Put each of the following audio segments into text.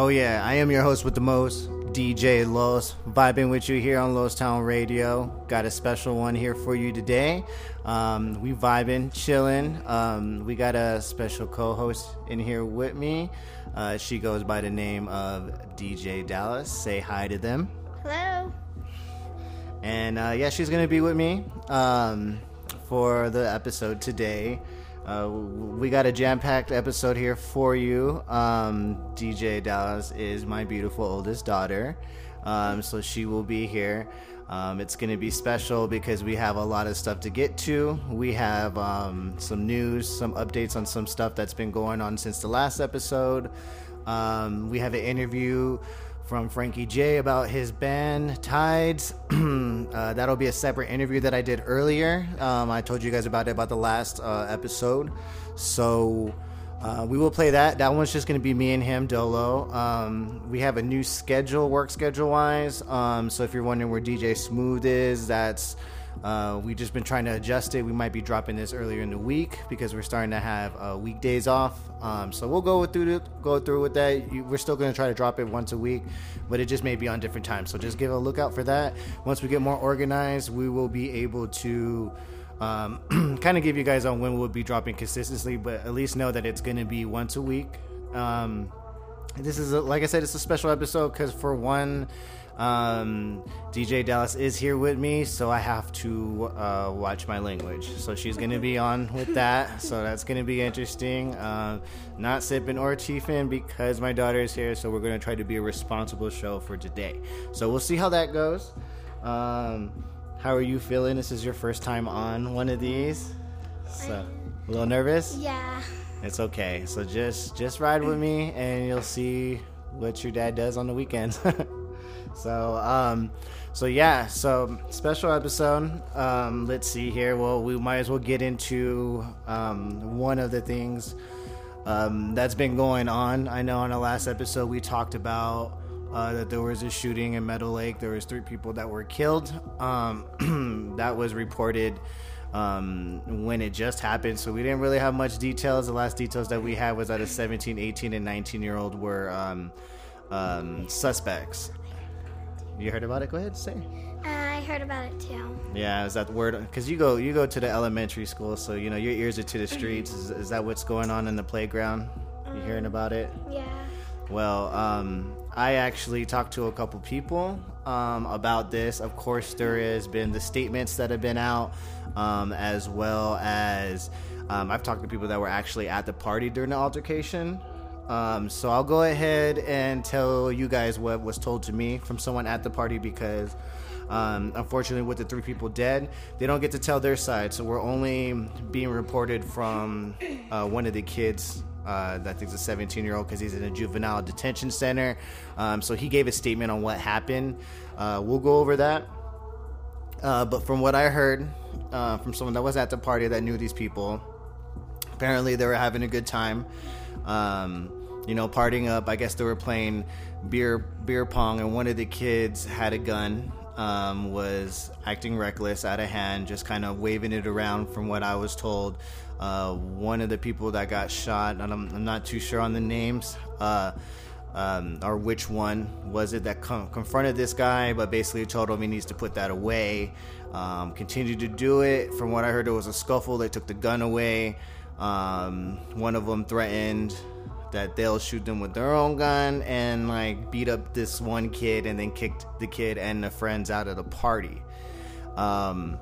Oh yeah, I am your host with the most, DJ Los, vibing with you here on Los Town Radio. Got a special one here for you today. Um, we vibing, chilling. Um, we got a special co-host in here with me. Uh, she goes by the name of DJ Dallas. Say hi to them. Hello. And uh, yeah, she's gonna be with me um, for the episode today. Uh, we got a jam-packed episode here for you. Um, DJ Dallas is my beautiful oldest daughter, um, so she will be here. Um, it's going to be special because we have a lot of stuff to get to. We have um, some news, some updates on some stuff that's been going on since the last episode. Um, we have an interview from Frankie J about his band Tides. uh, that'll be a separate interview that I did earlier. Um, I told you guys about it about the last uh, episode. So uh, we will play that. That one's just going to be me and him, Dolo. Um, we have a new schedule, work schedule wise. Um, so if you're wondering where DJ Smooth is, that's. Uh, we've just been trying to adjust it. We might be dropping this earlier in the week because we're starting to have uh, weekdays off. Um, so we'll go through go through with that. You, we're still going to try to drop it once a week, but it just may be on different times. So just give a look out for that. Once we get more organized, we will be able to um, kind of give you guys on when we'll be dropping consistently, but at least know that it's going to be once a week. Um, this is a, like I said, it's a special episode because for one um, DJ Dallas is here with me, so I have to uh, watch my language. So she's going to be on with that. So that's going to be interesting. Uh, not sipping or chiefing because my daughter is here. So we're going to try to be a responsible show for today. So we'll see how that goes. Um, how are you feeling? This is your first time on one of these. So a little nervous? Yeah. It's okay. So just just ride with me, and you'll see what your dad does on the weekends. So, um, so yeah, so special episode. Um, let's see here. Well, we might as well get into um, one of the things um, that's been going on. I know on the last episode we talked about uh, that there was a shooting in Meadow Lake. There was three people that were killed. Um, that was reported um, when it just happened. So we didn't really have much details. The last details that we had was that a 17, 18, and 19 year old were um, um, suspects. You heard about it? Go ahead, say. Uh, I heard about it too. Yeah, is that the word? Because you go, you go to the elementary school, so you know your ears are to the streets. Is, is that what's going on in the playground? You hearing about it? Yeah. Well, um, I actually talked to a couple people um, about this. Of course, there has been the statements that have been out, um, as well as um, I've talked to people that were actually at the party during the altercation. Um, so I'll go ahead and tell you guys what was told to me from someone at the party because, um, unfortunately, with the three people dead, they don't get to tell their side. So we're only being reported from uh, one of the kids. Uh, I think a 17 year old because he's in a juvenile detention center. Um, so he gave a statement on what happened. Uh, we'll go over that. Uh, but from what I heard uh, from someone that was at the party that knew these people, apparently they were having a good time. Um, you know, partying up. I guess they were playing beer beer pong, and one of the kids had a gun. Um, was acting reckless, out of hand, just kind of waving it around. From what I was told, uh, one of the people that got shot, I'm, I'm not too sure on the names. Uh, um, or which one was it that com- confronted this guy, but basically told him he needs to put that away. Um, continued to do it. From what I heard, it was a scuffle. They took the gun away. Um, one of them threatened that they'll shoot them with their own gun and like beat up this one kid and then kicked the kid and the friends out of the party. Um,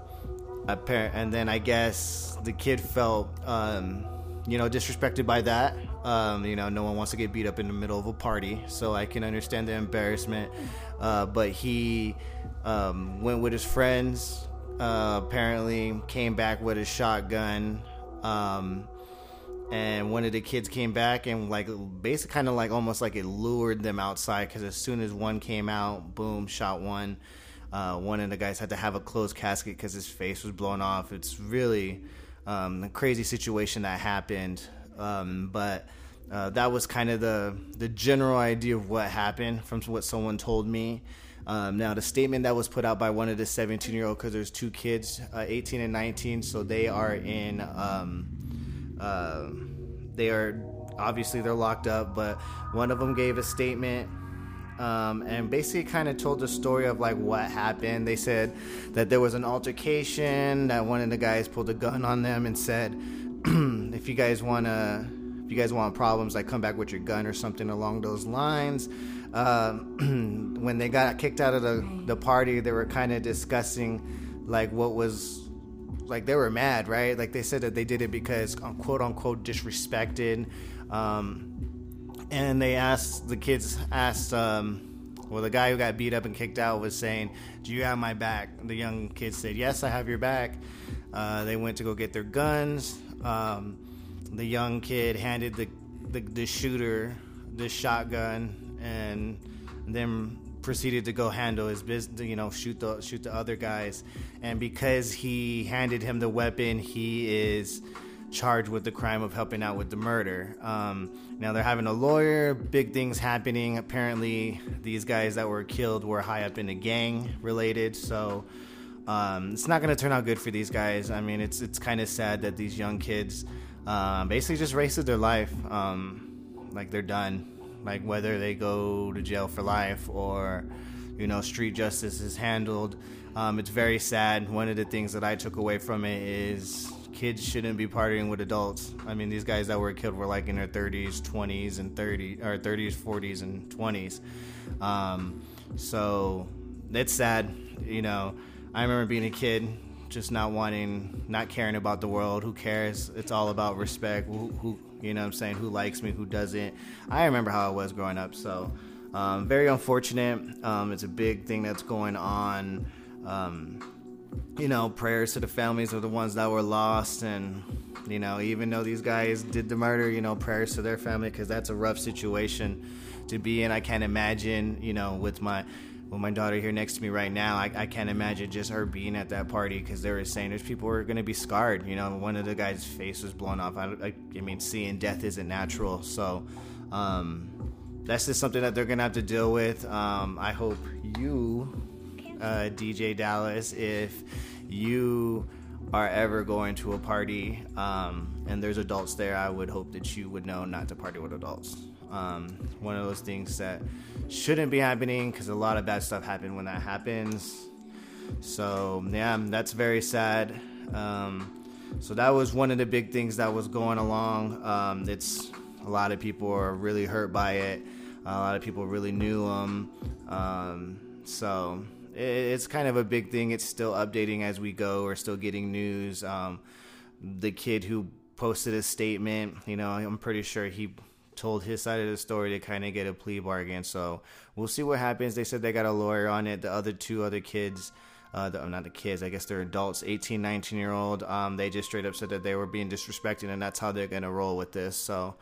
apparent, and then I guess the kid felt, um, you know, disrespected by that. Um, you know, no one wants to get beat up in the middle of a party, so I can understand the embarrassment. Uh, but he um, went with his friends. Uh, apparently, came back with a shotgun. Um, and one of the kids came back and like basically kind of like almost like it lured them outside because as soon as one came out boom shot one. Uh, one of the guys had to have a closed casket because his face was blown off. It's really um, a crazy situation that happened. Um, but uh, that was kind of the the general idea of what happened from what someone told me. Um, now the statement that was put out by one of the 17 year old because there's two kids uh, 18 and 19 so they are in um, uh, they are obviously they're locked up, but one of them gave a statement um, and basically kind of told the story of like what happened. They said that there was an altercation, that one of the guys pulled a gun on them and said, "If you guys want to, if you guys want problems, like come back with your gun or something along those lines." Um, when they got kicked out of the the party, they were kind of discussing like what was like they were mad, right? Like they said that they did it because quote unquote disrespected. Um, and they asked the kids asked um, well the guy who got beat up and kicked out was saying do you have my back the young kid said yes i have your back uh, they went to go get their guns um, the young kid handed the, the, the shooter the shotgun and then proceeded to go handle his business you know shoot the shoot the other guys and because he handed him the weapon he is charged with the crime of helping out with the murder. Um, now they're having a lawyer, big things happening. Apparently, these guys that were killed were high up in a gang related, so um, it's not going to turn out good for these guys. I mean, it's it's kind of sad that these young kids uh, basically just wasted their life. Um, like they're done. Like whether they go to jail for life or you know street justice is handled. Um, it's very sad. One of the things that I took away from it is kids shouldn't be partying with adults. I mean, these guys that were killed were like in their 30s, 20s, and 30 or 30s, 40s, and 20s. Um, so it's sad. You know, I remember being a kid, just not wanting, not caring about the world. Who cares? It's all about respect. Who, who you know, what I'm saying, who likes me, who doesn't. I remember how I was growing up. So um, very unfortunate. Um, it's a big thing that's going on. Um, you know, prayers to the families of the ones that were lost. And, you know, even though these guys did the murder, you know, prayers to their family because that's a rough situation to be in. I can't imagine, you know, with my. With my daughter here next to me right now, I, I can't imagine just her being at that party because they were saying there's people who are going to be scarred. You know, one of the guy's face was blown off. I, I, I mean, seeing death isn't natural. So, um, that's just something that they're going to have to deal with. Um, I hope you uh, DJ Dallas, if you are ever going to a party um, and there's adults there, I would hope that you would know not to party with adults. Um, one of those things that shouldn't be happening because a lot of bad stuff happens when that happens. So, yeah, that's very sad. Um, so, that was one of the big things that was going along. Um, it's a lot of people are really hurt by it, a lot of people really knew him. Um, so, it's kind of a big thing. It's still updating as we go. We're still getting news. Um, the kid who posted a statement, you know, I'm pretty sure he told his side of the story to kind of get a plea bargain. So we'll see what happens. They said they got a lawyer on it. The other two other kids, uh, the, not the kids, I guess they're adults, 18, 19 year old. Um, they just straight up said that they were being disrespected, and that's how they're gonna roll with this. So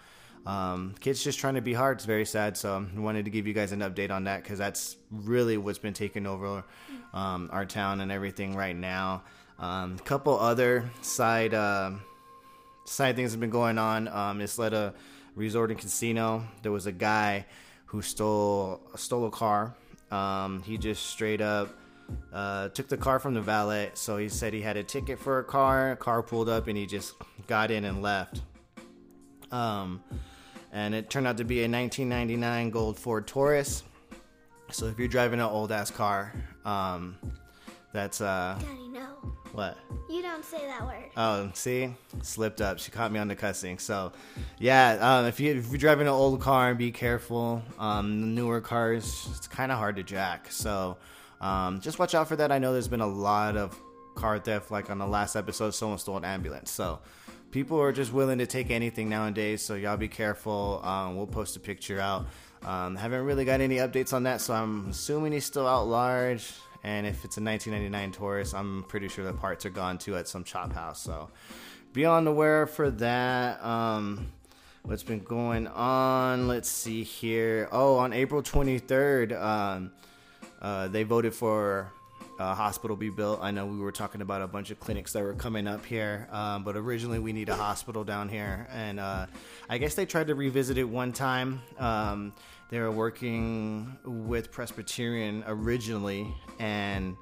um, kids just trying to be hard. It's very sad. So I wanted to give you guys an update on that because that's really what's been taking over um, our town and everything right now. A um, couple other side uh, side things have been going on. Um, Isleta Resort and Casino. There was a guy who stole stole a car. Um, he just straight up uh, took the car from the valet. So he said he had a ticket for a car. A car pulled up and he just got in and left. Um, and it turned out to be a 1999 gold Ford Taurus. So if you're driving an old ass car, um, that's uh. Daddy, no. What? You don't say that word. Oh, see, slipped up. She caught me on the cussing. So, yeah, um, if you if you're driving an old car, be careful. Um, the newer cars, it's kind of hard to jack. So, um, just watch out for that. I know there's been a lot of car theft. Like on the last episode, someone stole an ambulance. So, people are just willing to take anything nowadays. So y'all be careful. Um, we'll post a picture out. Um, haven't really got any updates on that, so I'm assuming he's still out large. And if it's a 1999 Taurus, I'm pretty sure the parts are gone too at some chop house. So be on the aware for that. Um, what's been going on? Let's see here. Oh, on April 23rd, um, uh, they voted for a hospital be built. I know we were talking about a bunch of clinics that were coming up here, um, but originally we need a hospital down here, and uh, I guess they tried to revisit it one time. Um, they were working with Presbyterian originally, and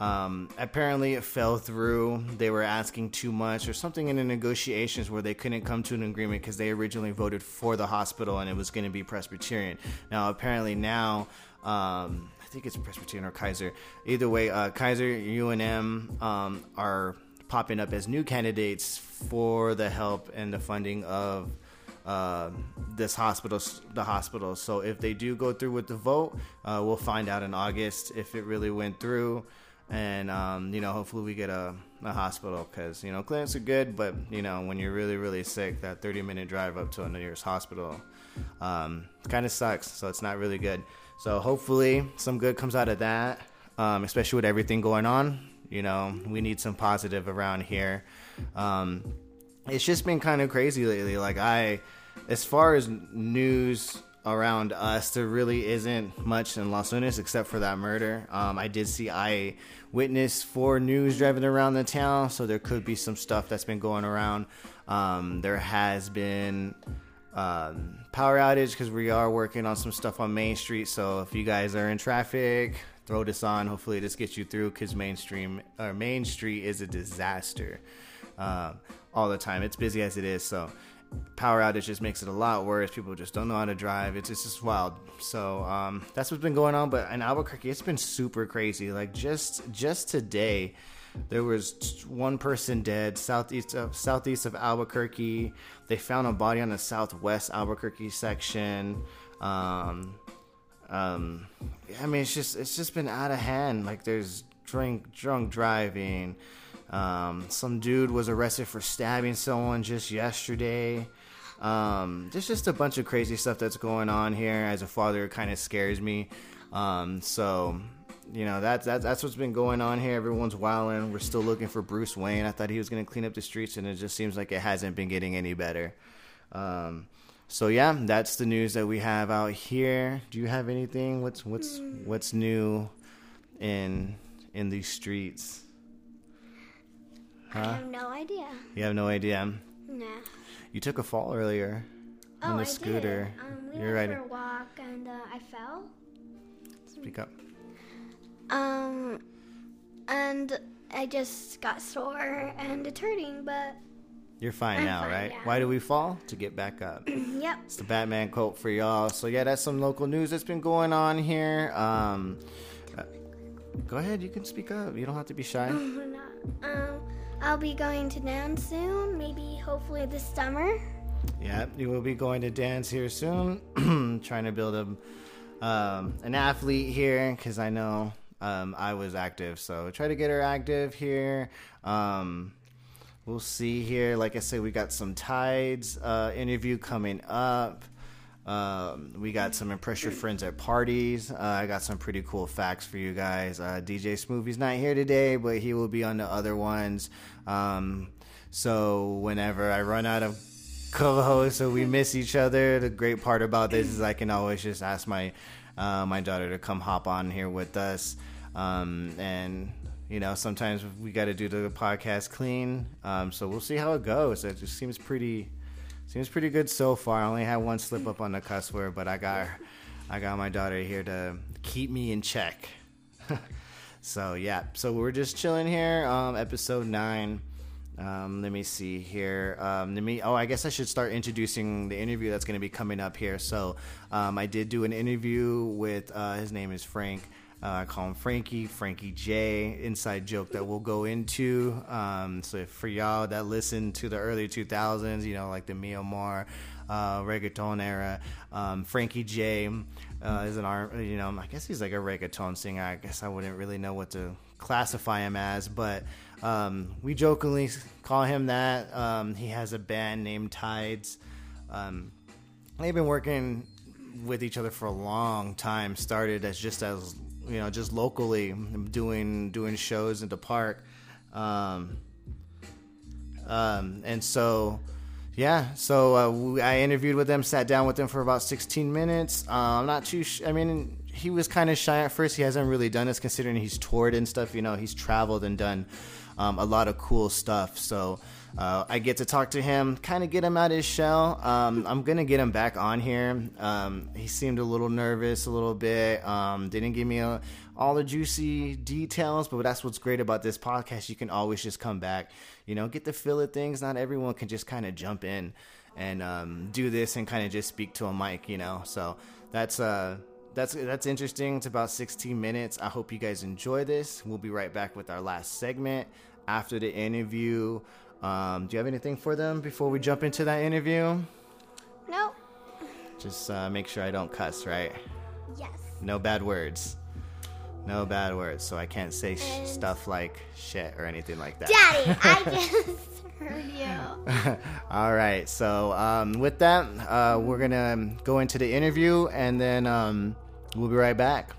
Um, apparently, it fell through. They were asking too much, or something in the negotiations where they couldn't come to an agreement because they originally voted for the hospital and it was going to be Presbyterian. Now, apparently, now um, I think it's Presbyterian or Kaiser. Either way, uh, Kaiser, UNM um, are popping up as new candidates for the help and the funding of uh, this hospital, the hospital. So if they do go through with the vote, uh, we'll find out in August if it really went through. And um, you know hopefully we get a, a hospital because you know clinics are good but you know when you're really really sick that 30 minute drive up to a nearest hospital um, kind of sucks. So it's not really good. So hopefully some good comes out of that um, especially with everything going on. You know we need some positive around here. Um, it's just been kind of crazy lately. Like i as far as news around us, there really isn't much in Los Lunas except for that murder. Um, I did see eyewitness for news driving around the town, so there could be some stuff that's been going around. Um, there has been um, power outage because we are working on some stuff on Main Street. So if you guys are in traffic, throw this on. Hopefully, this gets you through because mainstream or Main Street is a disaster uh, all the time. It's busy as it is, so power outage just makes it a lot worse. People just don't know how to drive. It's, it's just wild. So um, that's what's been going on. But in Albuquerque, it's been super crazy. Like just just today, there was one person dead southeast of southeast of Albuquerque. They found a body on the southwest Albuquerque section. Um, um, I mean, it's just it's just been out of hand. Like there's drink drunk driving. Um, some dude was arrested for stabbing someone just yesterday. Um, there's just a bunch of crazy stuff that's going on here. As a father, it kind of scares me. Um, so, you know, that's, that's, that's what's been going on here. Everyone's wilding. We're still looking for Bruce Wayne. I thought he was going to clean up the streets, and it just seems like it hasn't been getting any better. Um, so yeah, that's the news that we have out here. Do you have anything? What's what's what's new in in these streets? Huh? I have no idea. You have no idea. Nah. You took a fall earlier oh, on the scooter. I did. Um, we You're went right. for a walk and uh, I fell. Speak up. Um, and I just got sore and it's hurting, but you're fine I'm now, fine, right? yeah. Why do we fall? To get back up. yep. It's the Batman quote for y'all. So yeah, that's some local news that's been going on here. Um, uh, go ahead, you can speak up. You don't have to be shy. um, I'll be going to dance soon, maybe hopefully this summer. Yeah, you will be going to dance here soon. Trying to build a um, an athlete here because I know um, I was active, so try to get her active here. Um, we'll see here. Like I said, we got some tides uh, interview coming up. Um, we got some impress your friends at parties. Uh, I got some pretty cool facts for you guys. Uh, DJ Smoothie's not here today, but he will be on the other ones. Um, so whenever I run out of co-hosts we miss each other, the great part about this is I can always just ask my uh, my daughter to come hop on here with us. Um, and you know, sometimes we got to do the podcast clean. Um, so we'll see how it goes. It just seems pretty Seems pretty good so far. I only had one slip up on the cuss word, but I got I got my daughter here to keep me in check. so yeah, so we're just chilling here. Um, episode nine. Um, let me see here. Um, let me. Oh, I guess I should start introducing the interview that's going to be coming up here. So, um, I did do an interview with. Uh, his name is Frank. Uh, I call him Frankie, Frankie J. Inside joke that we'll go into. Um, so for y'all that listen to the early 2000s, you know, like the Moore, uh, reggaeton era, um, Frankie J. Uh, is an art, you know, I guess he's like a reggaeton singer. I guess I wouldn't really know what to classify him as, but um, we jokingly call him that. Um, he has a band named Tides. Um, they've been working with each other for a long time. Started as just as you know, just locally doing doing shows in the park. Um, um, and so, yeah, so uh, we, I interviewed with them, sat down with them for about 16 minutes. Uh, I'm not too. Sh- I mean, he was kind of shy at first. He hasn't really done this, considering he's toured and stuff. You know, he's traveled and done um, a lot of cool stuff. So uh, I get to talk to him, kind of get him out of his shell. Um, I'm gonna get him back on here. Um, he seemed a little nervous, a little bit. Um, didn't give me a, all the juicy details, but that's what's great about this podcast. You can always just come back, you know, get the feel of things. Not everyone can just kind of jump in and um, do this and kind of just speak to a mic, you know. So that's uh, that's that's interesting. It's about 16 minutes. I hope you guys enjoy this. We'll be right back with our last segment after the interview. Um, do you have anything for them before we jump into that interview? No. Just uh, make sure I don't cuss, right? Yes. No bad words. No bad words, so I can't say sh- stuff like shit or anything like that. Daddy, I just heard you. All right, so um, with that, uh, we're gonna go into the interview, and then um, we'll be right back.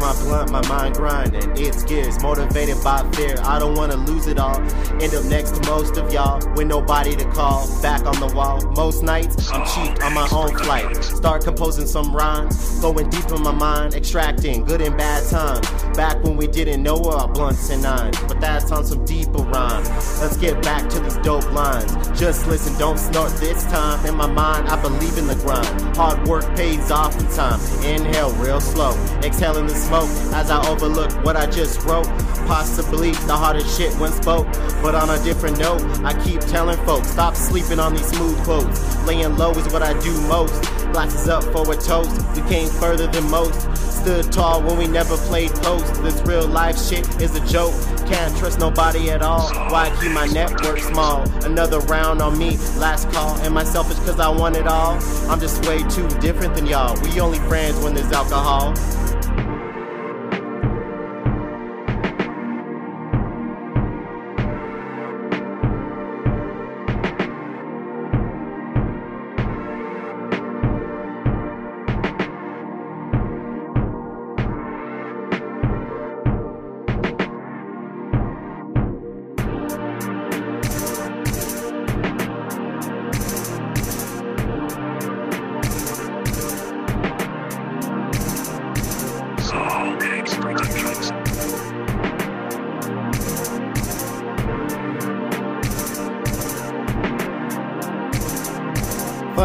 My blunt, my mind grinding. It's gears, motivated by fear. I don't wanna lose it all. End up next to most of y'all with nobody to call. Back on the wall. Most nights, I'm cheap on my own flight. Start composing some rhymes, going deep in my mind, extracting good and bad times. Back when we didn't know about blunts and nines, but that's on some deeper rhyme. Let's get back to these dope lines. Just listen, don't snort this time. In my mind, I believe in the grind. Hard work pays off in time. Inhale real slow, exhaling the smoke as I overlook what I just wrote. Possibly the hardest shit when spoke, but on a different note, I keep telling folks stop sleeping on these smooth quotes. Laying low is what I do most. Glasses up for a toast. We came further than most. Stood tall when we never played post. This real life shit is a joke. Can't trust nobody at all. Why keep my network small? Another round on me. Last call. Am I selfish cause I want it all? I'm just way too different than y'all. We only friends when there's alcohol.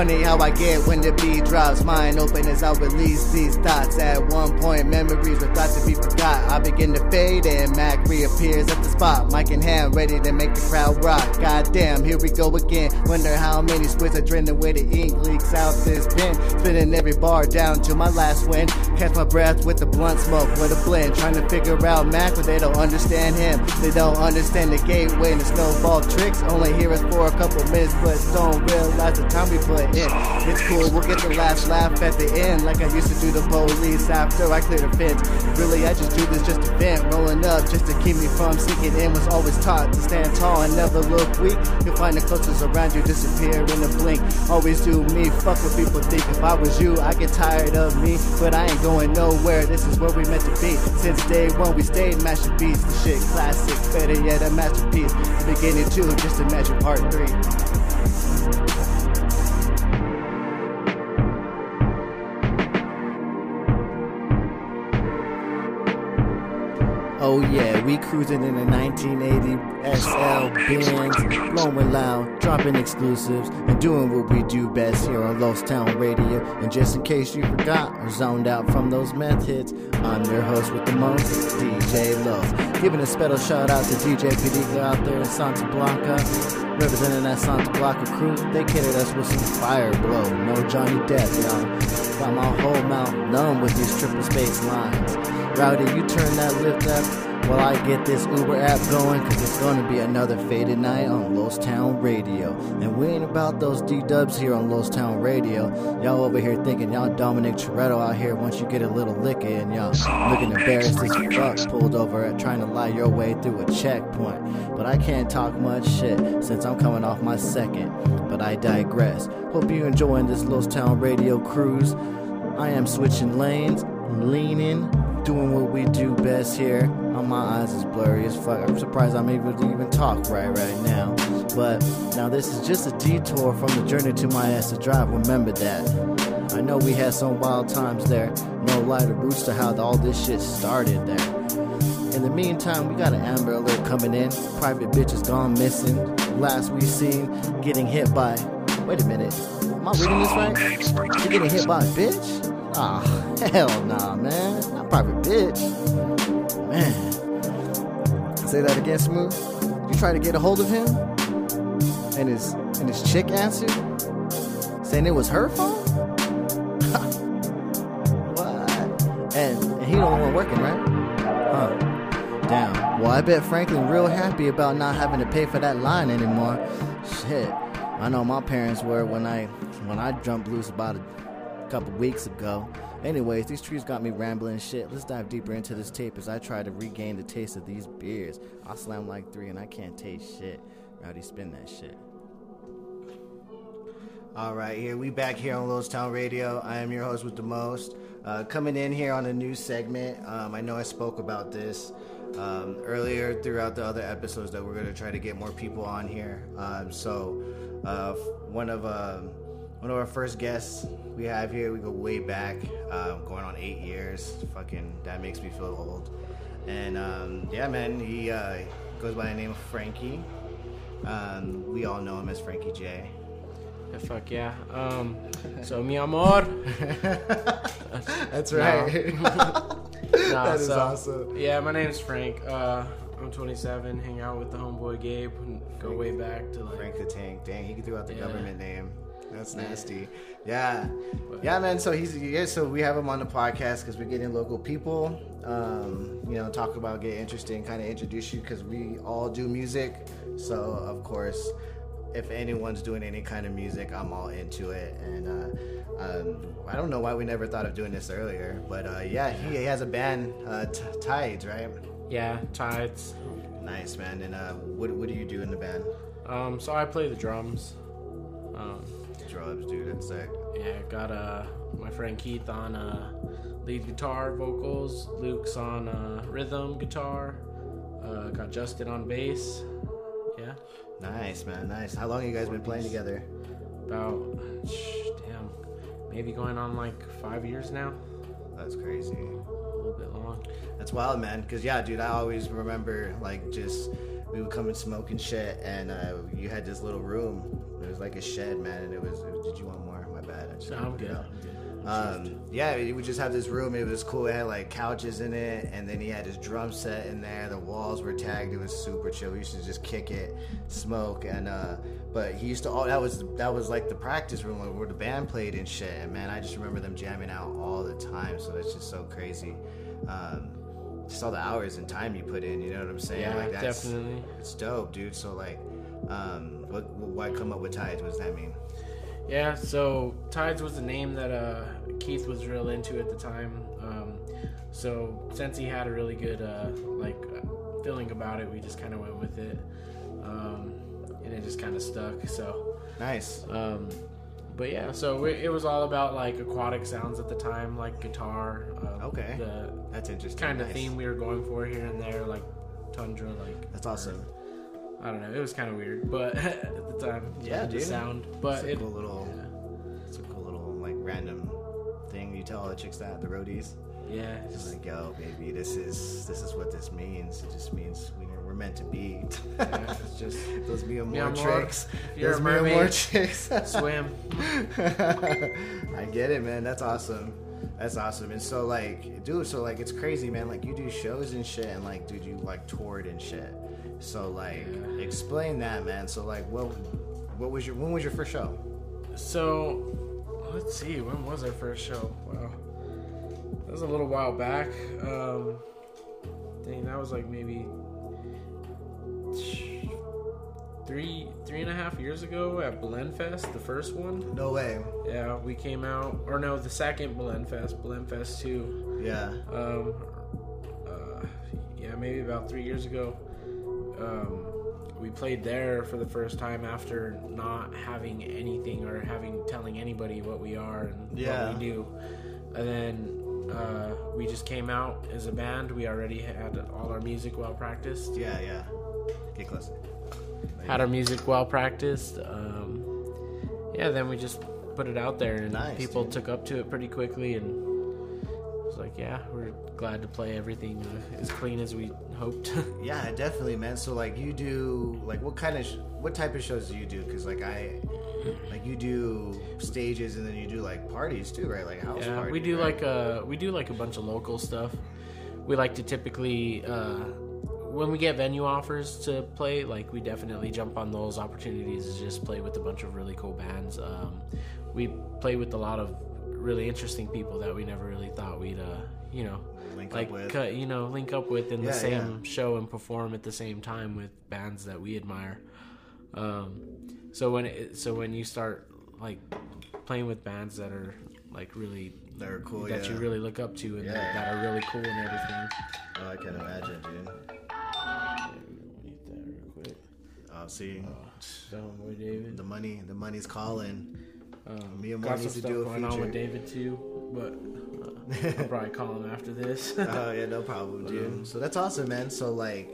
Funny how I get when the beat drops. Mind open as I release these thoughts. At one point, memories were thought to be forgot. I begin to fade and Mac reappears at the spot. Mic in hand, ready to make the crowd rock. Goddamn, here we go again. Wonder how many splits I drain the way the ink leaks out this pen. Spinning every bar down to my last win. Catch my breath with the blunt smoke with a blend. Trying to figure out Mac, but they don't understand him. They don't understand the gateway and the snowball tricks. Only hear us for a couple minutes, but don't realize the time we put in. It's cool, we'll get the last laugh at the end, like I used to do the police after I clear the fence. Really, I just do this just to vent, rolling up just to keep me from sinking in. Was always taught to stand tall and never look weak. You'll find the closest around you disappear in a blink. Always do me, fuck what people think. If I was you, I get tired of me, but I ain't going nowhere. This is where we meant to be. Since day one, we stayed mashing beats. The shit classic, better yet a masterpiece. The beginning too, just imagine part three. Oh yeah, we cruising in a 1980 SL Benz, blowing loud, dropping exclusives, and doing what we do best here on Lost Town Radio. And just in case you forgot or zoned out from those meth hits, I'm your host with the most, DJ Love. Giving a special shout out to DJ Pedica out there in Santa Blanca, representing that Santa Blanca crew. They kitted us with some fire blow, no Johnny Depp, y'all. Got my whole mouth numb with these triple space lines. Rowdy, you turn that lift up while I get this Uber app going, cause it's gonna be another faded night on Lost Town Radio. And we ain't about those D dubs here on Lost Town Radio. Y'all over here thinking y'all Dominic Toretto out here once you get a little liquor and y'all looking embarrassed as fuck, pulled over at trying to lie your way through a checkpoint. But I can't talk much shit since I'm coming off my second. But I digress. Hope you enjoying this Lost Town Radio cruise. I am switching lanes, I'm leaning, doing what we do best here. Oh, my eyes is blurry as fuck. I'm surprised I'm able to even talk right right now. But now this is just a detour from the journey to my Essa Drive. Remember that. I know we had some wild times there. No lighter roots to how all this shit started there. In the meantime, we got an Amber Alert coming in. Private bitch is gone missing. Last we seen, getting hit by. Wait a minute. Am I reading this right? You're getting hit by a bitch? Ah, hell nah, man. Not private bitch. Man. Say that again, Smooth. You try to get a hold of him? And his and his chick answered? Saying it was her phone? what? And, and he don't want working, right? Huh. Damn. Well, I bet Franklin real happy about not having to pay for that line anymore. Shit. I know my parents were when I when I jumped loose about a couple weeks ago. Anyways, these trees got me rambling shit. Let's dive deeper into this tape as I try to regain the taste of these beers. I slam like three and I can't taste shit. Rowdy, spin that shit. All right, here we back here on Lowell's Town Radio. I am your host with the most. Uh, coming in here on a new segment. Um, I know I spoke about this um, earlier throughout the other episodes that we're going to try to get more people on here. Um, so uh, one of um, one of our first guests we have here, we go way back, um, going on eight years. Fucking that makes me feel old. And um, yeah, man, he uh, goes by the name of Frankie. Um, we all know him as Frankie J. Yeah, fuck yeah. Um, so mi amor. That's right. Nah, that is so- awesome. Yeah, my name's Frank. Uh, I'm 27. Hang out with the homeboy Gabe. Go way back to like. Frank the Tank. Dang, he threw out the Yeah. government name. That's nasty. Yeah, yeah, man. So he's yeah. So we have him on the podcast because we're getting local people. Um, you know, talk about get interesting, kind of introduce you because we all do music. So of course, if anyone's doing any kind of music, I'm all into it. And uh, um, I don't know why we never thought of doing this earlier, but uh, yeah, he, he has a band, uh, T- Tides, right? Yeah, tides. Nice, man. And uh, what what do you do in the band? Um, so I play the drums. Um, Drugs, dude. Sick. yeah, got uh my friend Keith on uh, lead guitar, vocals. Luke's on uh, rhythm guitar. Uh, got Justin on bass. Yeah, Nice, man. Nice. How long have you guys been playing together? about shh, damn, maybe going on like five years now. That's crazy. A little bit long. That's wild, man. Cause yeah, dude, I always remember like just we would come and smoke and shit, and uh, you had this little room. It was like a shed, man, and it was. It was did you want more? My bad. I just No, I'm good. I'm good. Um, yeah, we would just have this room. It was cool. It had like couches in it, and then he had his drum set in there. The walls were tagged. It was super chill. We used to just kick it, smoke, and uh, but he used to. Oh, that was that was like the practice room where the band played and shit. And man, I just remember them jamming out all the time. So that's just so crazy. Um, just all the hours and time you put in. You know what I'm saying? Yeah, like that's, definitely. It's dope, dude. So like, um, what, why come up with tides? What does that mean? Yeah, so Tides was the name that uh, Keith was real into at the time. Um, so since he had a really good uh, like uh, feeling about it, we just kind of went with it, um, and it just kind of stuck. So, Nice. um, but yeah, so we, it was all about like aquatic sounds at the time, like guitar. Um, Okay. The That's interesting. kind of Nice. theme we were going for here and there, like tundra, like That's awesome. I don't know, it was kind of weird, but at the time, Yeah, the dude. sound, but it's a it. cool little, it's a cool little like random thing you tell all the chicks that the roadies. Yeah, Just like, yo, baby, this is this is what this means. It just means we, meant to be. yeah, it's just Those me and more tricks. Those and more tricks. swim. I get it, man. That's awesome. That's awesome. And so, like, dude, so like, it's crazy, man. Like, you do shows and shit, and like, dude, you like toured and shit. So, like, Yeah. explain that, man. So, like, what, what was your, when was your first show? So, let's see, when was our first show? Wow. That was a little while back. Um, dang, that was like maybe three, three and a half years ago at Blendfest, the first one. No way. Yeah, we came out, or no, the second Blendfest, Blendfest 2. Yeah. Um, uh, yeah, maybe about three years ago. Um, we played there for the first time after not having anything or having telling anybody what we are and Yeah. what we do. And then uh, we just came out as a band. We already had all our music well practiced. Yeah, yeah. Get closer. Had our music well practiced. Um, yeah, then we just put it out there, and Nice, people dude. took up to it pretty quickly, and it was like, yeah, we're glad to play everything uh, as clean as we hoped. Yeah, definitely, man. So like, you do like what kind of sh- what type of shows do you do? Because like I, like you do stages and then you do like parties too, right? Like house Yeah, parties. we do right? like uh we do like a bunch of local stuff. We like to typically uh when we get venue offers to play, like we definitely jump on those opportunities to just play with a bunch of really cool bands. Um, we play with a lot of really interesting people that we never really thought we'd uh you know Link up like you know link up with in Yeah, the same yeah. show and perform at the same time with bands that we admire. Um, so when it, so when you start like playing with bands that are like really They're cool. that yeah. you really look up to and that, that are really cool and everything. Oh, I can imagine, dude. Oh, see, Don't worry, David. the money, the money's calling. Um, me and got Mark some needs to do a going on with. David too, but uh, I'll probably call him after this. Oh yeah, no problem, dude. So that's awesome, man. So like,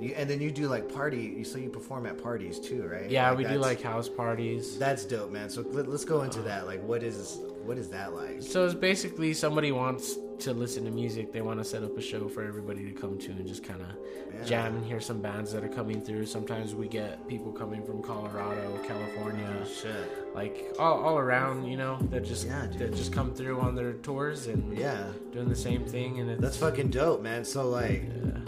you and then you do like party. So you perform at parties too, right? yeah, we do like house parties. That's dope, man. So let, us go into that. Like, what is what is that like? So it's basically somebody wants to listen to music. They want to set up a show for everybody to come to and just kind of Yeah. jam and hear some bands that are coming through. Sometimes we get people coming from Colorado, California, oh, Shit. like all, all around, you know, that just Yeah, that just come through on their tours and Yeah, doing the same thing. And it's, that's fucking dope, man. So like, yeah.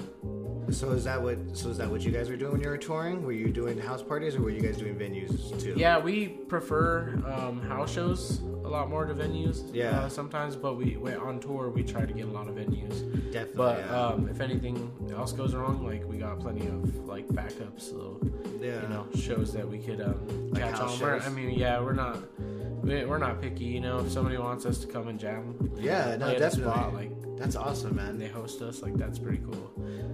So is that what? So is that what you guys were doing when you were touring? Were you doing house parties or were you guys doing venues too? Yeah, we prefer um, house shows a lot more to venues. Yeah. uh, sometimes, but we, on tour we try to get a lot of venues. definitely. But yeah. um, if anything else goes wrong, like we got plenty of like backups, so yeah, you know shows that we could um, Like catch on. We're, shows? I mean, yeah, we're not we- we're not picky. You know, if somebody wants us to come and jam, Yeah, no, play at a definitely. spot, like that's awesome, man. they host us, like that's pretty cool.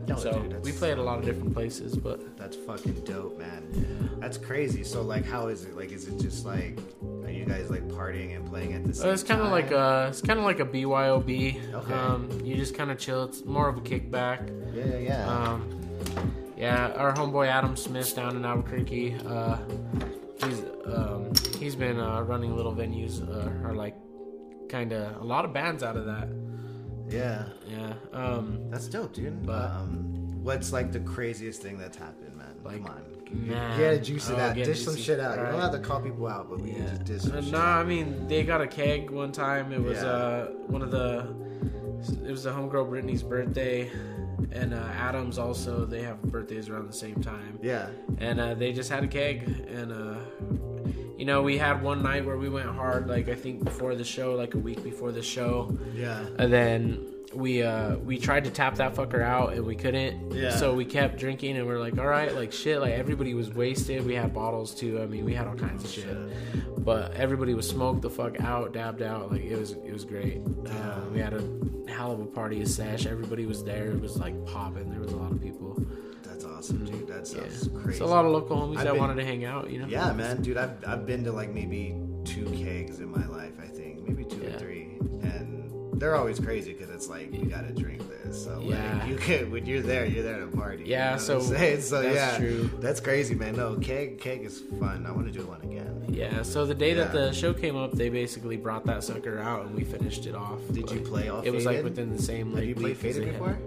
No, so dude, we play at a lot of different places, but That's fucking dope, man. That's crazy. So like, how is it? Like, is it just like, are you guys like partying and playing at the same Uh, it's kind of like a it's kind of like a BYOB. Okay. Um, you just kind of chill. It's more of a kickback. yeah, yeah. Um, yeah, our homeboy Adam Smith down in Albuquerque. Uh, he's been uh, running little venues uh, or like kind of a lot of bands out of that. yeah. Yeah. Um, That's dope, dude. But- um, what's like the craziest thing that's happened, man? Like, Come on, man. you gotta juice it Oh, out, dish some shit out. You don't have to call people out, but we can just dish some Uh, shit nah. I mean they got a keg one time. It was Yeah. uh, one of the it was the homegirl Brittany's birthday, and uh, Adams also. They have birthdays around the same time. Yeah, and uh, they just had a keg and uh, you know we had one night where we went hard like i think before the show like a week before the show. Yeah, and then we uh we tried to tap that fucker out and we couldn't. Yeah. so we kept drinking and we're like all right like shit like everybody was wasted. We had bottles too. I mean we had all kinds of shit. But everybody was smoked the fuck out dabbed out. Like it was it was great. Uh, we had a hell of a party a sesh. Everybody was there. It was like popping. There was a lot of people awesome, dude. That yeah. crazy. It's a lot of local homies I've that been- wanted to hang out, you know? Yeah, man, dude. I've I've been to like maybe two kegs in my life. I think maybe two Yeah. or three, and they're always crazy because it's like you gotta drink this. So Yeah. like, you could, when you're there, you're there to party. you Yeah, know so so that's yeah, true. That's crazy, man. No, keg keg is fun. I want to do one again. Yeah, so the day that the show came up, they basically brought that sucker out and we finished it off. Did you play off? It was like within the same Have like you played Faded they had. before?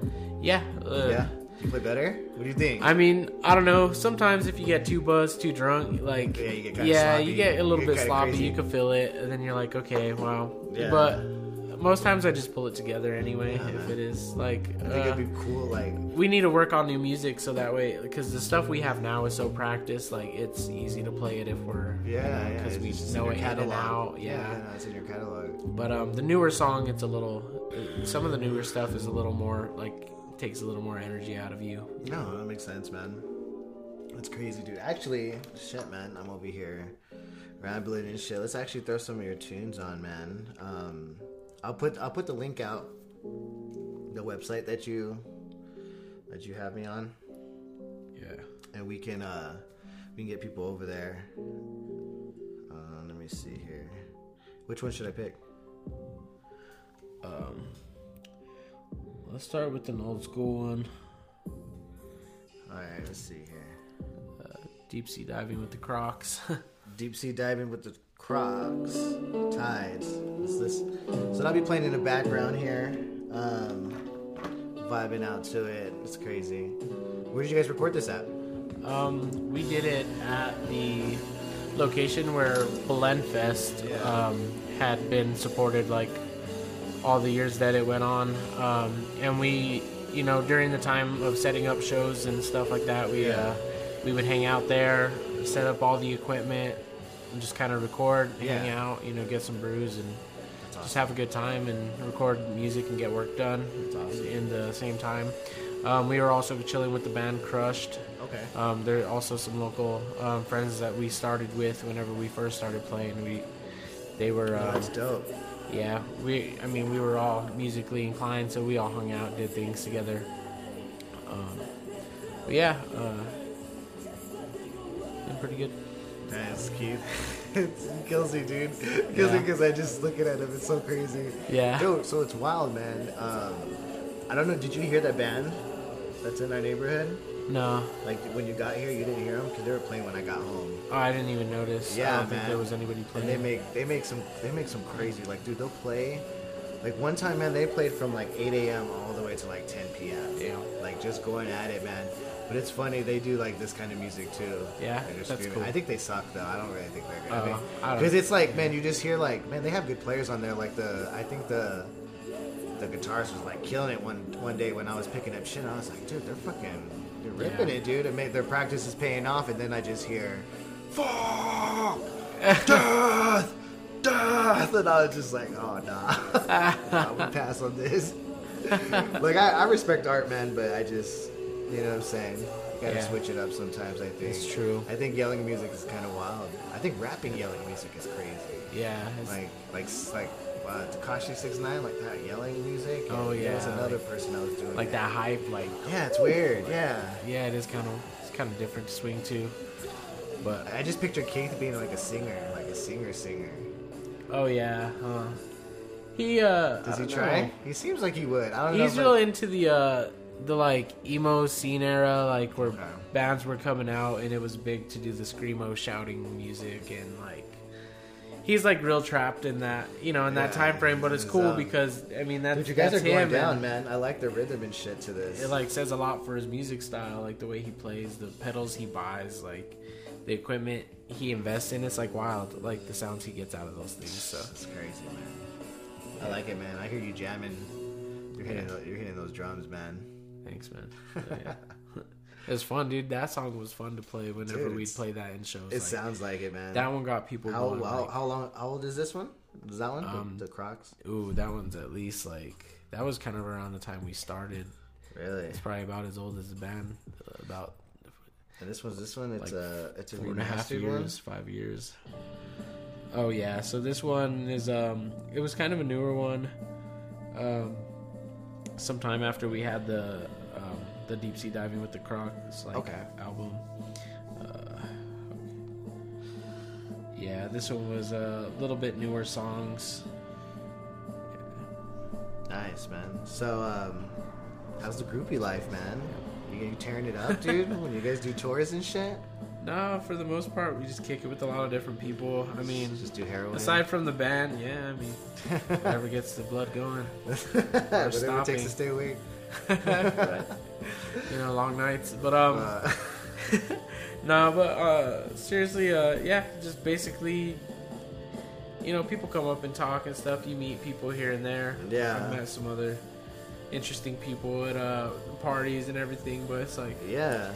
Yeah. Uh, yeah. You play better? What do you think? I mean, I don't know. Sometimes if you get too buzzed, too drunk, like Yeah, you get yeah, sloppy. you get a little get bit sloppy. crazy. You can feel it, and then you're like, okay, wow. Yeah. But most times I just pull it together anyway. Yeah, if man. it is like, I think uh, it'd be cool. Like we need to work on new music so that way because the stuff we have now is so practiced like it's easy to play it if we're yeah, yeah, because it's we just in know it in and catalog. out yeah, no, it's in your catalog. but um the newer song it's a little some of the newer stuff is a little more like takes a little more energy out of you No, that makes sense, man. That's crazy, dude. Actually, shit, man. I'm over here rambling and shit. Let's actually throw some of your tunes on, man. Um, I'll put I'll put the link out, the website that you that you have me on, yeah and we can uh we can get people over there. Uh, let me see here. Which one should I pick? Um, let's start with an old school one. All right, let's see here. Deep sea diving with the Crocs. Deep sea diving with the Crocs, tides. What's this? So I'll be playing in the background here, um, vibing out to it. It's crazy. Where did you guys record this at? Um, we did it at the location where Blendfest Yeah. um, had been supported like all the years that it went on. Um, and we, you know, during the time of setting up shows and stuff like that, we Yeah. uh, we would hang out there, set up all the equipment, and just kind of record, hang out, you know, get some brews and just have a good time and record music and get work done awesome. in the same time. Um, we were also chilling with the band Crushed. Okay. Um, there are also some local um, friends that we started with whenever we first started playing. We, they were, Oh, um, that's dope. Yeah. We, I mean, we were all musically inclined, so we all hung out, did things together. Um, but yeah, uh, been pretty good. That's cute. it kills me, dude. It kills me because I just looking at him. It's so crazy. Yeah. Yo, so it's wild, man. Um, I don't know. Did you hear that band that's in our neighborhood? No, Like when you got here, you didn't hear them because they were playing when I got home. oh, I didn't even notice. Yeah, I don't think man. there was anybody And playing. they make they make some they make some crazy like dude they'll play like one time man they played from like 8 a.m. all the way to like 10 p.m. Yeah. Like just going at it, man. But it's funny they do like this kind of music too. Yeah, that's screaming. cool. I think they suck though. I don't really think they're Oh, good. I don't- Because it's like man, you just hear like man they have good players on there. Like the I think the the guitarist was like killing it one one day when I was picking up shit. I was like, dude, they're fucking they're ripping Yeah. it, dude. And made their practice is paying off. And then I just hear, fuck, death, death, and I was just like, oh nah, nah we pass on this. like I, I respect art, man, but I just, you know what I'm saying. You gotta Yeah. switch it up sometimes. I think It's true. I think yelling music is kind of wild. I think rapping yelling music is crazy. yeah, Like like like uh, Tekashi Six Nine, like that yelling music. and Oh, there was yeah, another like- person I was doing like it. that hype, like Yeah, it's weird. Yeah. yeah, it is kind of it's kind of different to swing to. But I just picture Keith being like a singer, like a singer singer. oh yeah, huh? He uh, Does he try? know. He seems like he would. I don't know. He's real like- into the uh the like emo scene era, like where Okay. bands were coming out and it was big to do the screamo shouting music and like he's like real trapped in that you know in that Yeah, time frame. But it's cool out. because I mean that's Dude, you guys that's are going down, man. I like the rhythm and shit to this. It like says a lot for his music style, like the way he plays, the pedals he buys, like the equipment he invests in. It's like wild, like the sounds he gets out of those things. So It's crazy, man. I like it, man. I hear you jamming. You're hitting, tho- you're hitting those drums, man. thanks, man. It was fun, dude. That song was fun to play whenever Dude, we'd play that in shows. It like, sounds like it, man. that one got people how, going. how, like, how long? How old is this one? Is that one? The- Um, the, Crocs? ooh, that one's at least like that was kind of around the time we started. Really? It's probably about as old as the band, uh, about And this one's this one. It's like a it's a four and a half years, five years. Oh yeah, so this one is um, it was kind of a newer one. Um, sometime after we had the the deep sea diving with the Crocs like Okay. album. Uh, yeah, this one was a little bit newer songs. Nice, man. So, um, how's the groupie life, man? You, you tearing it up, dude? when you guys do tours and shit? No, for the most part, we just kick it with a lot of different people. I mean, Just do heroin. aside from the band, yeah, I mean, whatever gets the blood going. whatever it takes stopping. to stay awake. You know, long nights. But um, Uh, no, but uh, seriously, uh, yeah, just basically, you know, people come up and talk and stuff. You meet people here and there. Yeah. I've met some other interesting people at uh parties and everything, but it's like yeah.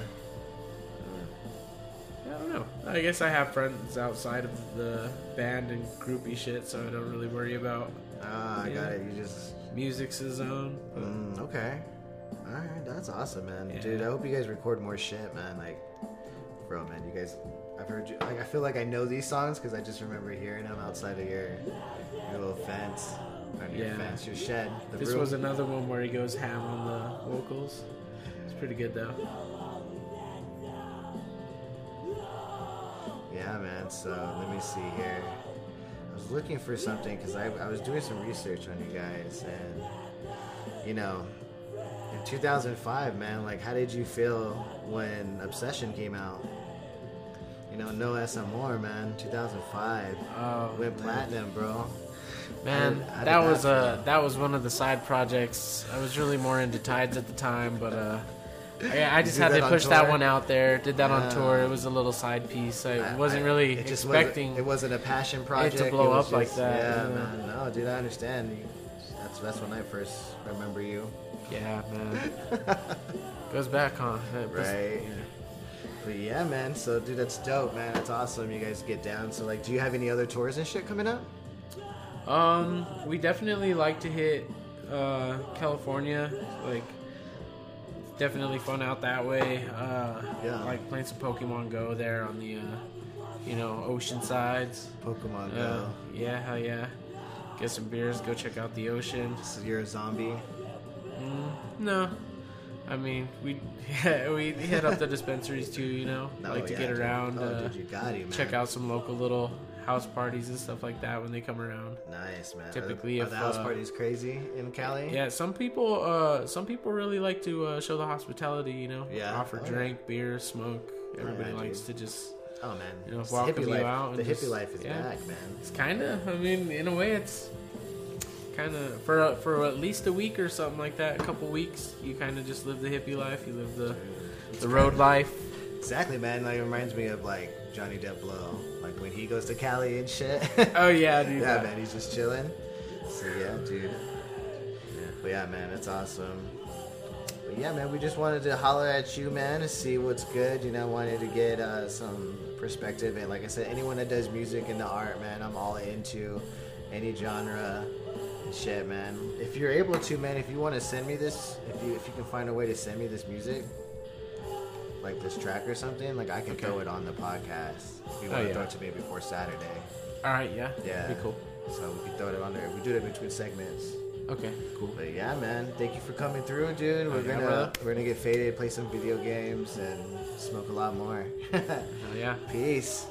I don't know. I guess I have friends outside of the band and groupie shit, so I don't really worry about Ah, I got it. You just. Music's his own. but- Mm, okay. All right, that's awesome, man. Yeah. Dude, I hope you guys record more shit, man. Like, bro, man, you guys. I've heard you. Like, I feel like I know these songs because I just remember hearing them outside of your your little fence, your Yeah. fence, your shed. The This room. was another one where he goes ham on the vocals. It's pretty good though. Yeah, man. So let me see here. I was looking for something because I, I was doing some research on you guys, and you know, in 2005, man, like, how did you feel when Obsession came out? You know, no SMR, man, 2005 Oh, went platinum, bro. Man, How did- how did that was uh that was one of the side projects. I was really more into Tides at the time, but uh, I, I just had to push that one out there. Did that on tour. It was a little side piece. I, I- wasn't I- really just expecting. Wasn't, it wasn't a passion project. to blow up like that, Yeah, yeah. man. No, dude, I understand. That's that's when I first remember you. yeah, man. Goes back, huh? Right. But yeah, man. So, dude, that's dope, man. That's awesome. You guys get down. So, like, do you have any other tours and shit coming up? Um, we definitely like to hit uh, California. Like, definitely fun out that way. Uh, Yeah. Like playing some Pokemon Go there on the, uh, you know, ocean sides. Pokemon Uh, Go. yeah, hell yeah. Get some beers, go check out the ocean. So you're a zombie. Mm, no. I mean, we yeah, we hit up the dispensaries too, you know, No, like to yeah, get dude. around, Oh, uh, dude, you got it, man. check out some local little house parties and stuff like that when they come around. Nice, man. Typically, are, if, the house uh, parties crazy in Cali? Yeah, some people, uh, some people really like to uh, show the hospitality. You know, Yeah. offer Oh, yeah. drink, beer, smoke. Everybody yeah, likes to just. Oh man, You know, It's the welcome hippie you life. out The and hippie life is yeah. back, man. It's kind of. I mean, in a way, it's kind of for for at least a week or something like that. A couple weeks, you kind of just live the hippie life. You live the the road life. Exactly, man. Like it reminds me of like Johnny Depp Blow, like when he goes to Cali and shit. Oh yeah, dude. yeah, man, he's just chilling. So yeah, dude. Yeah, but yeah, man, that's awesome. But yeah, man, we just wanted to holler at you, man, to see what's good. You know, wanted to get uh, some perspective, and like I said, anyone that does music and the art, man, I'm all into any genre and shit, man. If you're able to, man, if you want to send me this, if you if you can find a way to send me this music. Like this track or something, like I can Okay. throw it on the podcast. If you Oh, want to yeah. throw it to me before Saturday. All right, yeah. Yeah. Be cool. So we can throw it on there. We do it between segments. Okay, cool. But yeah, man, thank you for coming through, dude. Oh, we're Oh, yeah, gonna brother. we're gonna get faded, play some video games, and smoke a lot more. Hell yeah. Peace.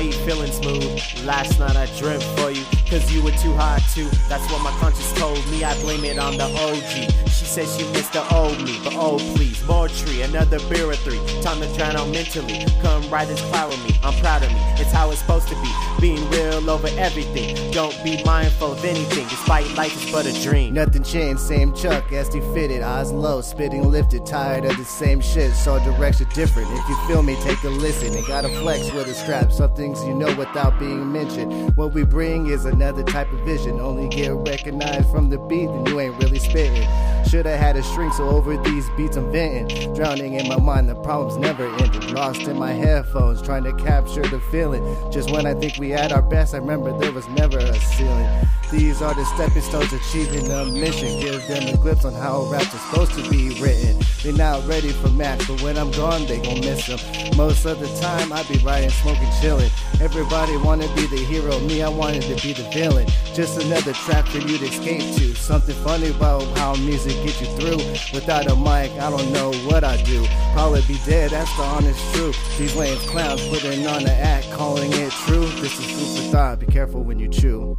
How you feeling smooth? Last night I dreamt for you, cause you were too hot too. That's what my conscience told me, I blame it on the OG. She said she missed the old me, but oh please, more tree, another beer or three. Time to drown out mentally, come ride this cloud with me. I'm proud of me, it's how it's supposed to be. Being real over everything, don't be mindful of anything, despite life is but a dream. Nothing changed, same Chuck, SD fitted, eyes low, spitting lifted, tired of the same shit, so direction different. If you feel me, take a listen. Ain't gotta flex with a strap, some things you know without being mentioned. What we bring is another type of vision, only get recognized from the beat, then you ain't really spitting. Shoulda had a shrink, so over these beats I'm venting. Drowning in my mind, the problems never ended. Lost in my headphones, trying to capture the feeling. Just when I think we at our best, I remember there was never a ceiling. These are the stepping stones achieving the mission. Give them a glimpse on how raps are supposed to be written. They're not ready for match, but when I'm gone, they gon' miss them. Most of the time, I be riding, smoking, chilling. Everybody wanna be the hero, me, I wanted to be the villain. Just another track for you to escape to. Something funny about how music gets you through. Without a mic, I don't know what I do. Probably be dead, that's the honest truth. These lame clowns putting on the act, calling it true. This is food for thought, be careful when you chew.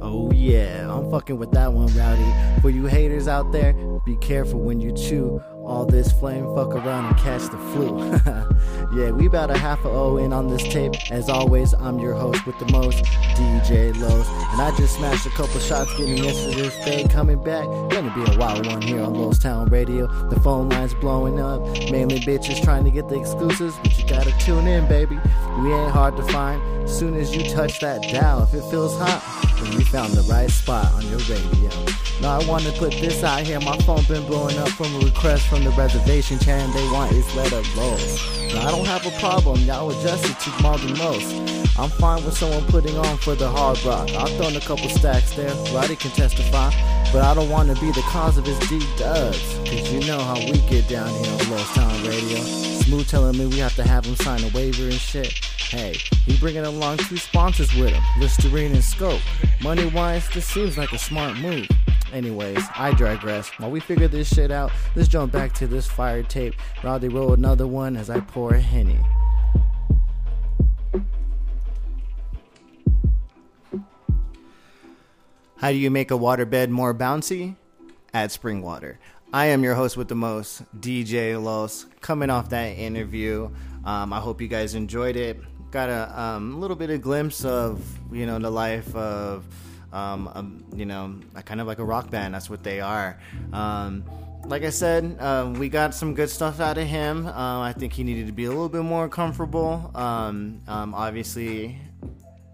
Oh yeah, I'm fucking with that one, Rowdy. For you haters out there, be careful when you chew. All this flame, fuck around and catch the flu. yeah, we about a half a O in on this tape. As always, I'm your host with the most, DJ Los. And I just smashed a couple shots getting this day. Coming back, gonna be a wild one here on Lowe's Town Radio. The phone lines blowing up, mainly bitches trying to get the exclusives. But you gotta tune in, baby. We ain't hard to find. Soon as you touch that dial, if it feels hot, then you found the right spot on your radio. Now I wanna put this out here. My phone been blowing up from a request from the reservation chain. They want is letter rolls. Now I don't have a problem. Y'all adjusted to more than most. I'm fine with someone putting on for the hard rock. I've thrown a couple stacks there. Roddy can testify. But I don't wanna be the cause of his deep dubs. Cause you know how we get down here on Lost Town Radio. Smooth telling me we have to have him sign a waiver and shit. Hey, he bringing along two sponsors with him, Listerine and Scope. Money wise, this seems like a smart move. Anyways, I digress. While we figure this shit out, let's jump back to this fire tape. Roddy roll another one as I pour a henny. How do you make a waterbed more bouncy? Add spring water. I am your host with the most, DJ Los, coming off that interview. Um, I hope you guys enjoyed it. Got a um, little bit of glimpse of you know the life of um, um, you know kind of like a rock band. That's what they are. Um, like I said, uh, we got some good stuff out of him. Uh, I think he needed to be a little bit more comfortable. Um, um, obviously,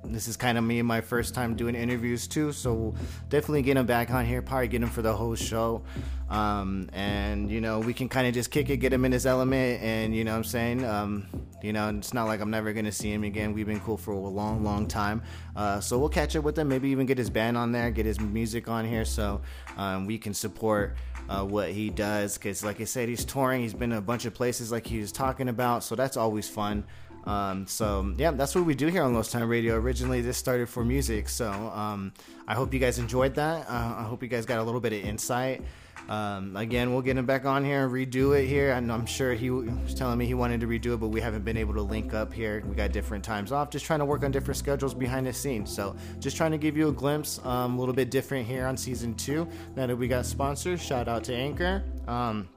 this is kind of me and my first time doing interviews too so definitely get him back on here probably get him for the whole show. Um, and you know we can kind of just kick it get him in his element and you know what i'm saying um, you know it's not like i'm never gonna see him again. We've been cool for a long long time. Uh, so we'll catch up with him maybe even get his band on there get his music on here so um, we can support uh, what he does. Because like i said he's touring he's been a bunch of places like he was talking about so that's always fun um, so yeah, that's what we do here on Lost Time Radio. Originally, this started for music, so um, I hope you guys enjoyed that. Uh, I hope you guys got a little bit of insight. Um, again, we'll get him back on here and redo it here. And I'm sure he was telling me he wanted to redo it, but we haven't been able to link up here. We got different times off, just trying to work on different schedules behind the scenes. So, just trying to give you a glimpse, um, a little bit different here on season two. Now that we got sponsors, shout out to Anchor. Um,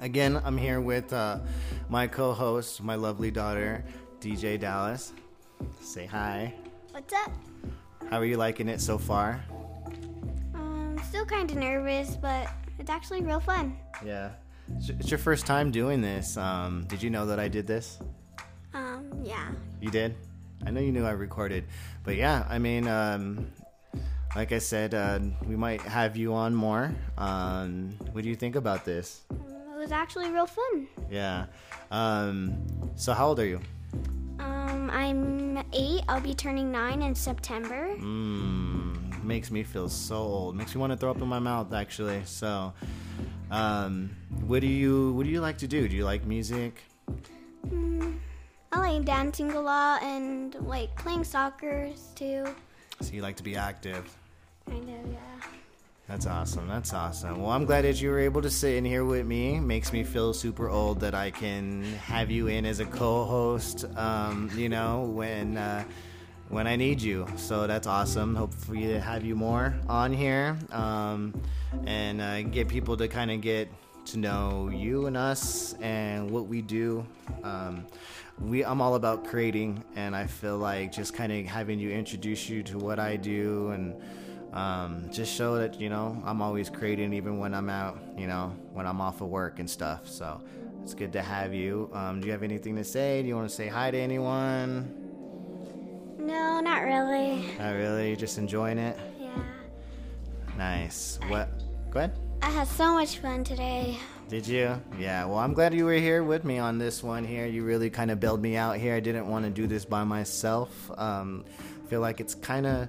Again, I'm here with uh, my co host, my lovely daughter, DJ Dallas. Say hi. What's up? How are you liking it so far? Um, still kind of nervous, but it's actually real fun. Yeah. It's your first time doing this. Um, did you know that I did this? Um, yeah. You did? I know you knew I recorded. But yeah, I mean, um, like I said, uh, we might have you on more. Um, what do you think about this? It was actually real fun. Yeah. Um, so, how old are you? Um, I'm eight. I'll be turning nine in September. Mmm, makes me feel so old. Makes me want to throw up in my mouth, actually. So, um, what do you what do you like to do? Do you like music? Mm, I like dancing a lot and like playing soccer too. So you like to be active? Kind of, yeah. That's awesome. That's awesome. Well, I'm glad that you were able to sit in here with me. Makes me feel super old that I can have you in as a co-host. Um, you know, when uh, when I need you. So that's awesome. Hopefully, to have you more on here um, and uh, get people to kind of get to know you and us and what we do. Um, we I'm all about creating, and I feel like just kind of having you introduce you to what I do and um, just show that you know I'm always creating, even when I'm out, you know, when I'm off of work and stuff. So it's good to have you. Um, do you have anything to say? Do you want to say hi to anyone? No, not really. Not really. You're just enjoying it. Yeah. Nice. What? Go ahead. I had so much fun today. Did you? Yeah. Well, I'm glad you were here with me on this one. Here, you really kind of bailed me out here. I didn't want to do this by myself. Um, feel like it's kind of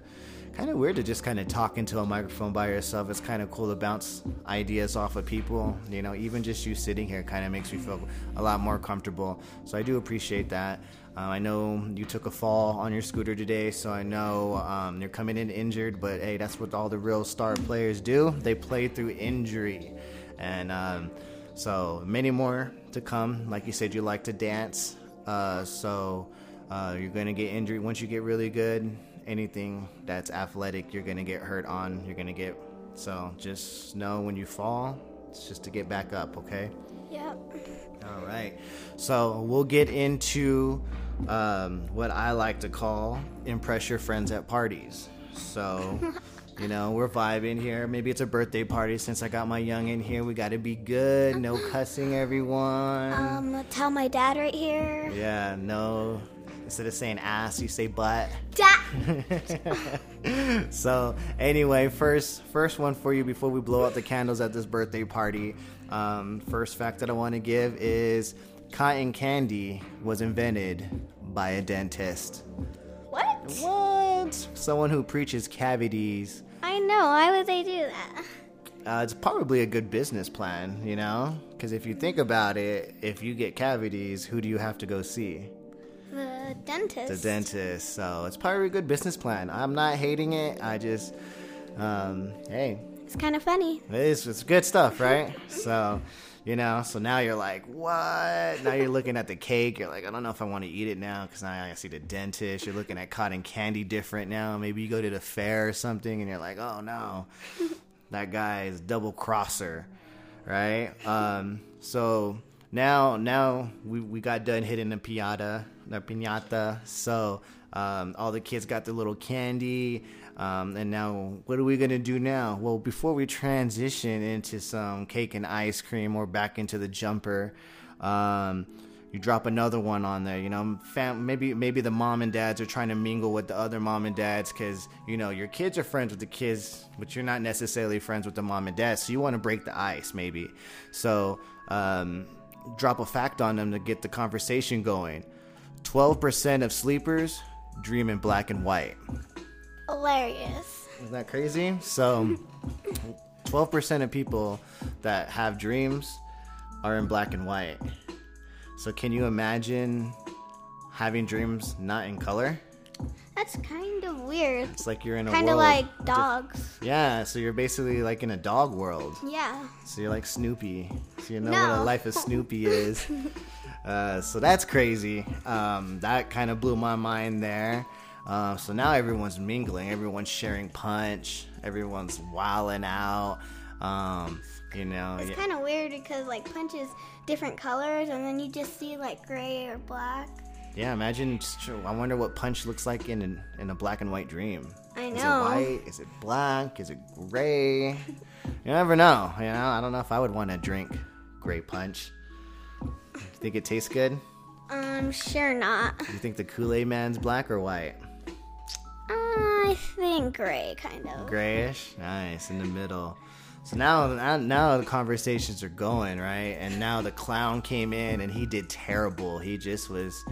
kind of weird to just kind of talk into a microphone by yourself. It's kind of cool to bounce ideas off of people. You know, even just you sitting here kind of makes me feel a lot more comfortable. So I do appreciate that. Uh, I know you took a fall on your scooter today, so I know um, you're coming in injured. But hey, that's what all the real star players do. They play through injury, and um, so many more to come. Like you said, you like to dance, uh, so uh, you're gonna get injured once you get really good anything that's athletic, you're gonna get hurt on. You're gonna get so just know when you fall, it's just to get back up, okay? Yep. All right. So we'll get into um, what I like to call impress your friends at parties. So. You know, we're vibing here. Maybe it's a birthday party since I got my young in here. We got to be good. No cussing, everyone. Um, tell my dad right here. Yeah, no. Instead of saying ass, you say butt. Dad. so anyway, first first one for you before we blow out the candles at this birthday party. Um, first fact that I want to give is cotton candy was invented by a dentist. What? What? Someone who preaches cavities. I know. Why would they do that? uh, it's probably a good business plan, you know? Because if you think about it, if you get cavities, who do you have to go see? The dentist. The dentist. So it's probably a good business plan. I'm not hating it. I just, um, hey, It's kind of funny. it's, it's good stuff, right? so, you know, so now you're like, what? Now you're looking at the cake. You're like, I don't know if I want to eat it now because now I see the dentist. You're looking at cotton candy different now. Maybe you go to the fair or something and you're like, oh no, that guy is double crosser, right? Um, so now, now we, we got done hitting the piñata, the piñata. So um, all the kids got their little candy. Um, and now, what are we gonna do now? Well, before we transition into some cake and ice cream or back into the jumper, um, you drop another one on there. You know, fam- maybe maybe the mom and dads are trying to mingle with the other mom and dads because you know your kids are friends with the kids, but you're not necessarily friends with the mom and dad. So you want to break the ice, maybe. So um, drop a fact on them to get the conversation going. Twelve percent of sleepers dream in black and white. Hilarious. Isn't that crazy? So, 12% of people that have dreams are in black and white. So, can you imagine having dreams not in color? That's kind of weird. It's like you're in a world. Kind of like dogs. Yeah, so you're basically like in a dog world. Yeah. So you're like Snoopy. So you know No. what a life of Snoopy is. uh, so that's crazy. Um, that kind of blew my mind there. Uh, so now everyone's mingling. Everyone's sharing punch. Everyone's wilding out. Um, you know, It's yeah. kind of weird because like punch is different colors and then you just see like gray or black. Yeah. Imagine. just- I wonder what punch looks like in an, in a black and white dream. I know. Is it white? Is it black? Is it gray? You never know. You know, I don't know if I would want to drink gray punch. Do You think it tastes good? I'm sure not. Do You think the Kool Aid Man's black or white? I think gray, kind of. Grayish? Nice, in the middle. So now, now the conversations are going right, and now the clown came in and he did terrible. He just was,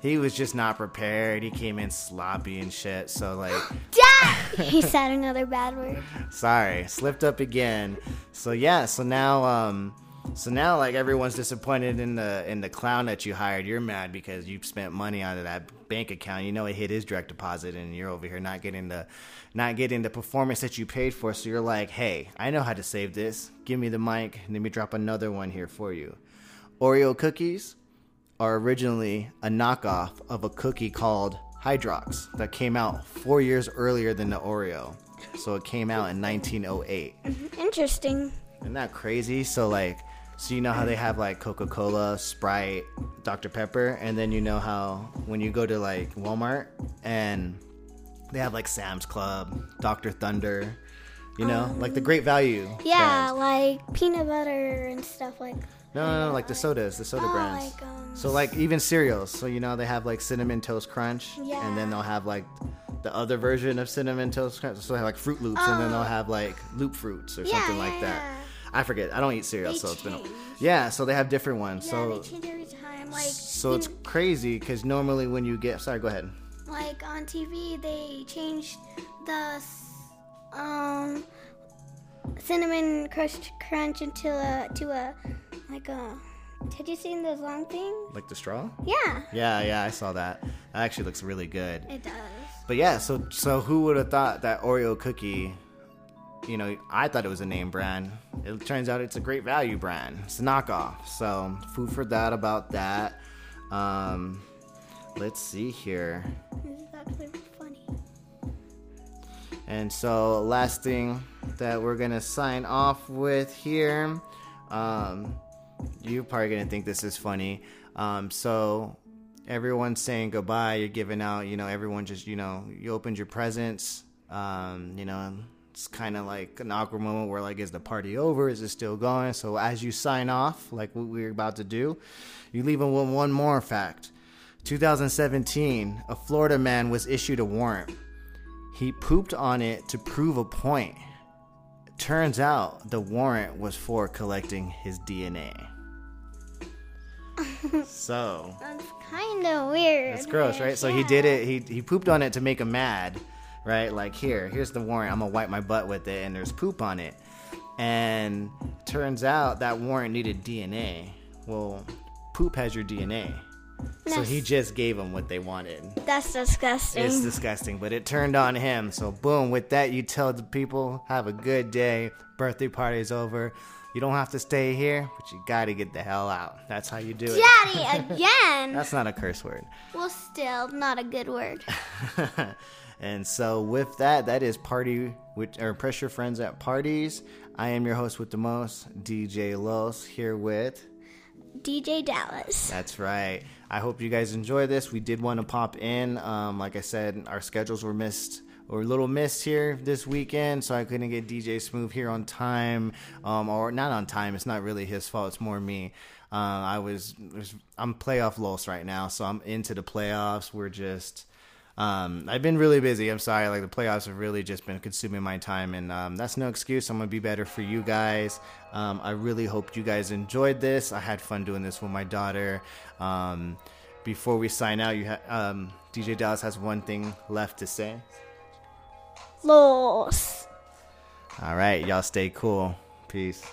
he was just not prepared. He came in sloppy and shit. So like, Dad! he said another bad word. sorry, slipped up again. So yeah, so now, um, so now like everyone's disappointed in the in the clown that you hired. You're mad because you spent money out of that bank account. You know it hit his direct deposit, and you're over here not getting the not getting the performance that you paid for. So you're like, hey, I know how to save this. Give me the mic. Let me drop another one here for you. Oreo cookies are originally a knockoff of a cookie called Hydrox that came out four years earlier than the Oreo. So it came out in 1908. Interesting. Isn't that crazy? So like, so you know how they have like Coca Cola, Sprite, Dr Pepper, and then you know how when you go to like Walmart and they have like Sam's Club, Dr Thunder, you know, um, like the Great Value. Yeah, brands. like peanut butter and stuff like. No, no, no, like the sodas, the soda Oh, brands. like, um, so like even cereals. So you know they have like cinnamon toast crunch, and then they'll have like the other version of cinnamon toast crunch. So they have like Froot Loops, and then they'll have like Loop Fruits or Oh. Yeah, something like that. yeah. I forget. I don't eat cereal, They so it's been. A, yeah, so they have different ones. Yeah, so they change every time. Like, so it's know, crazy because normally when you get sorry, go ahead. like on TV, they changed the um cinnamon crunch crunch into a to a like a. Had you seen those long things? Like the straw? Yeah, Yeah, yeah, I saw that. That actually looks really good. it does. But yeah, so so who would have thought that Oreo cookie? You know, I thought it was a name brand. It turns out it's a great value brand. It's a knockoff. So food for that about that. Um, let's see here. This is actually funny. And so last thing that we're gonna sign off with here. Um, you're probably gonna think this is funny. Um, so everyone's saying goodbye. You're giving out. You know, everyone just you know you opened your presents. Um, you know, it's kind of like an awkward moment where like, is the party over? Is it still going? So as you sign off, like what we're about to do, you leave them with one more fact. 2017, a Florida man was issued a warrant. He pooped on it to prove a point. Turns out the warrant was for collecting his DNA. so That's kind of weird. it's gross, right? So he did it. He he pooped on it to make him mad, right? Like here, here's the warrant. I'm gonna wipe my butt with it, and there's poop on it. and turns out that warrant needed DNA. Well, poop has your DNA. So he just gave them what they wanted. That's disgusting. It's disgusting, but it turned on him. So boom, with that you tell the people, have a good day. Birthday party's over. You don't have to stay here, but you gotta get the hell out. That's how you do it. Daddy again. That's not a curse word. well, still not a good word. and so with that, that is party with or pressure friends at parties. I am your host with the most, DJ Los, here with DJ Dallas. That's right. I hope you guys enjoy this. We did want to pop in. Um, like I said, our schedules were missed or a little missed here this weekend, so I couldn't get DJ Smooth here on time, um, or not on time. It's not really his fault. It's more me. Uh, I was, was I'm playoff los right now, so I'm into the playoffs. We're just. Um, I've been really busy. I'm sorry. Like the playoffs have really just been consuming my time, and um, that's no excuse. I'm gonna be better for you guys. Um, I really hope you guys enjoyed this. I had fun doing this with my daughter. Um, before we sign out, you ha- um, DJ Dallas has one thing left to say. Los. All right, y'all stay cool. Peace.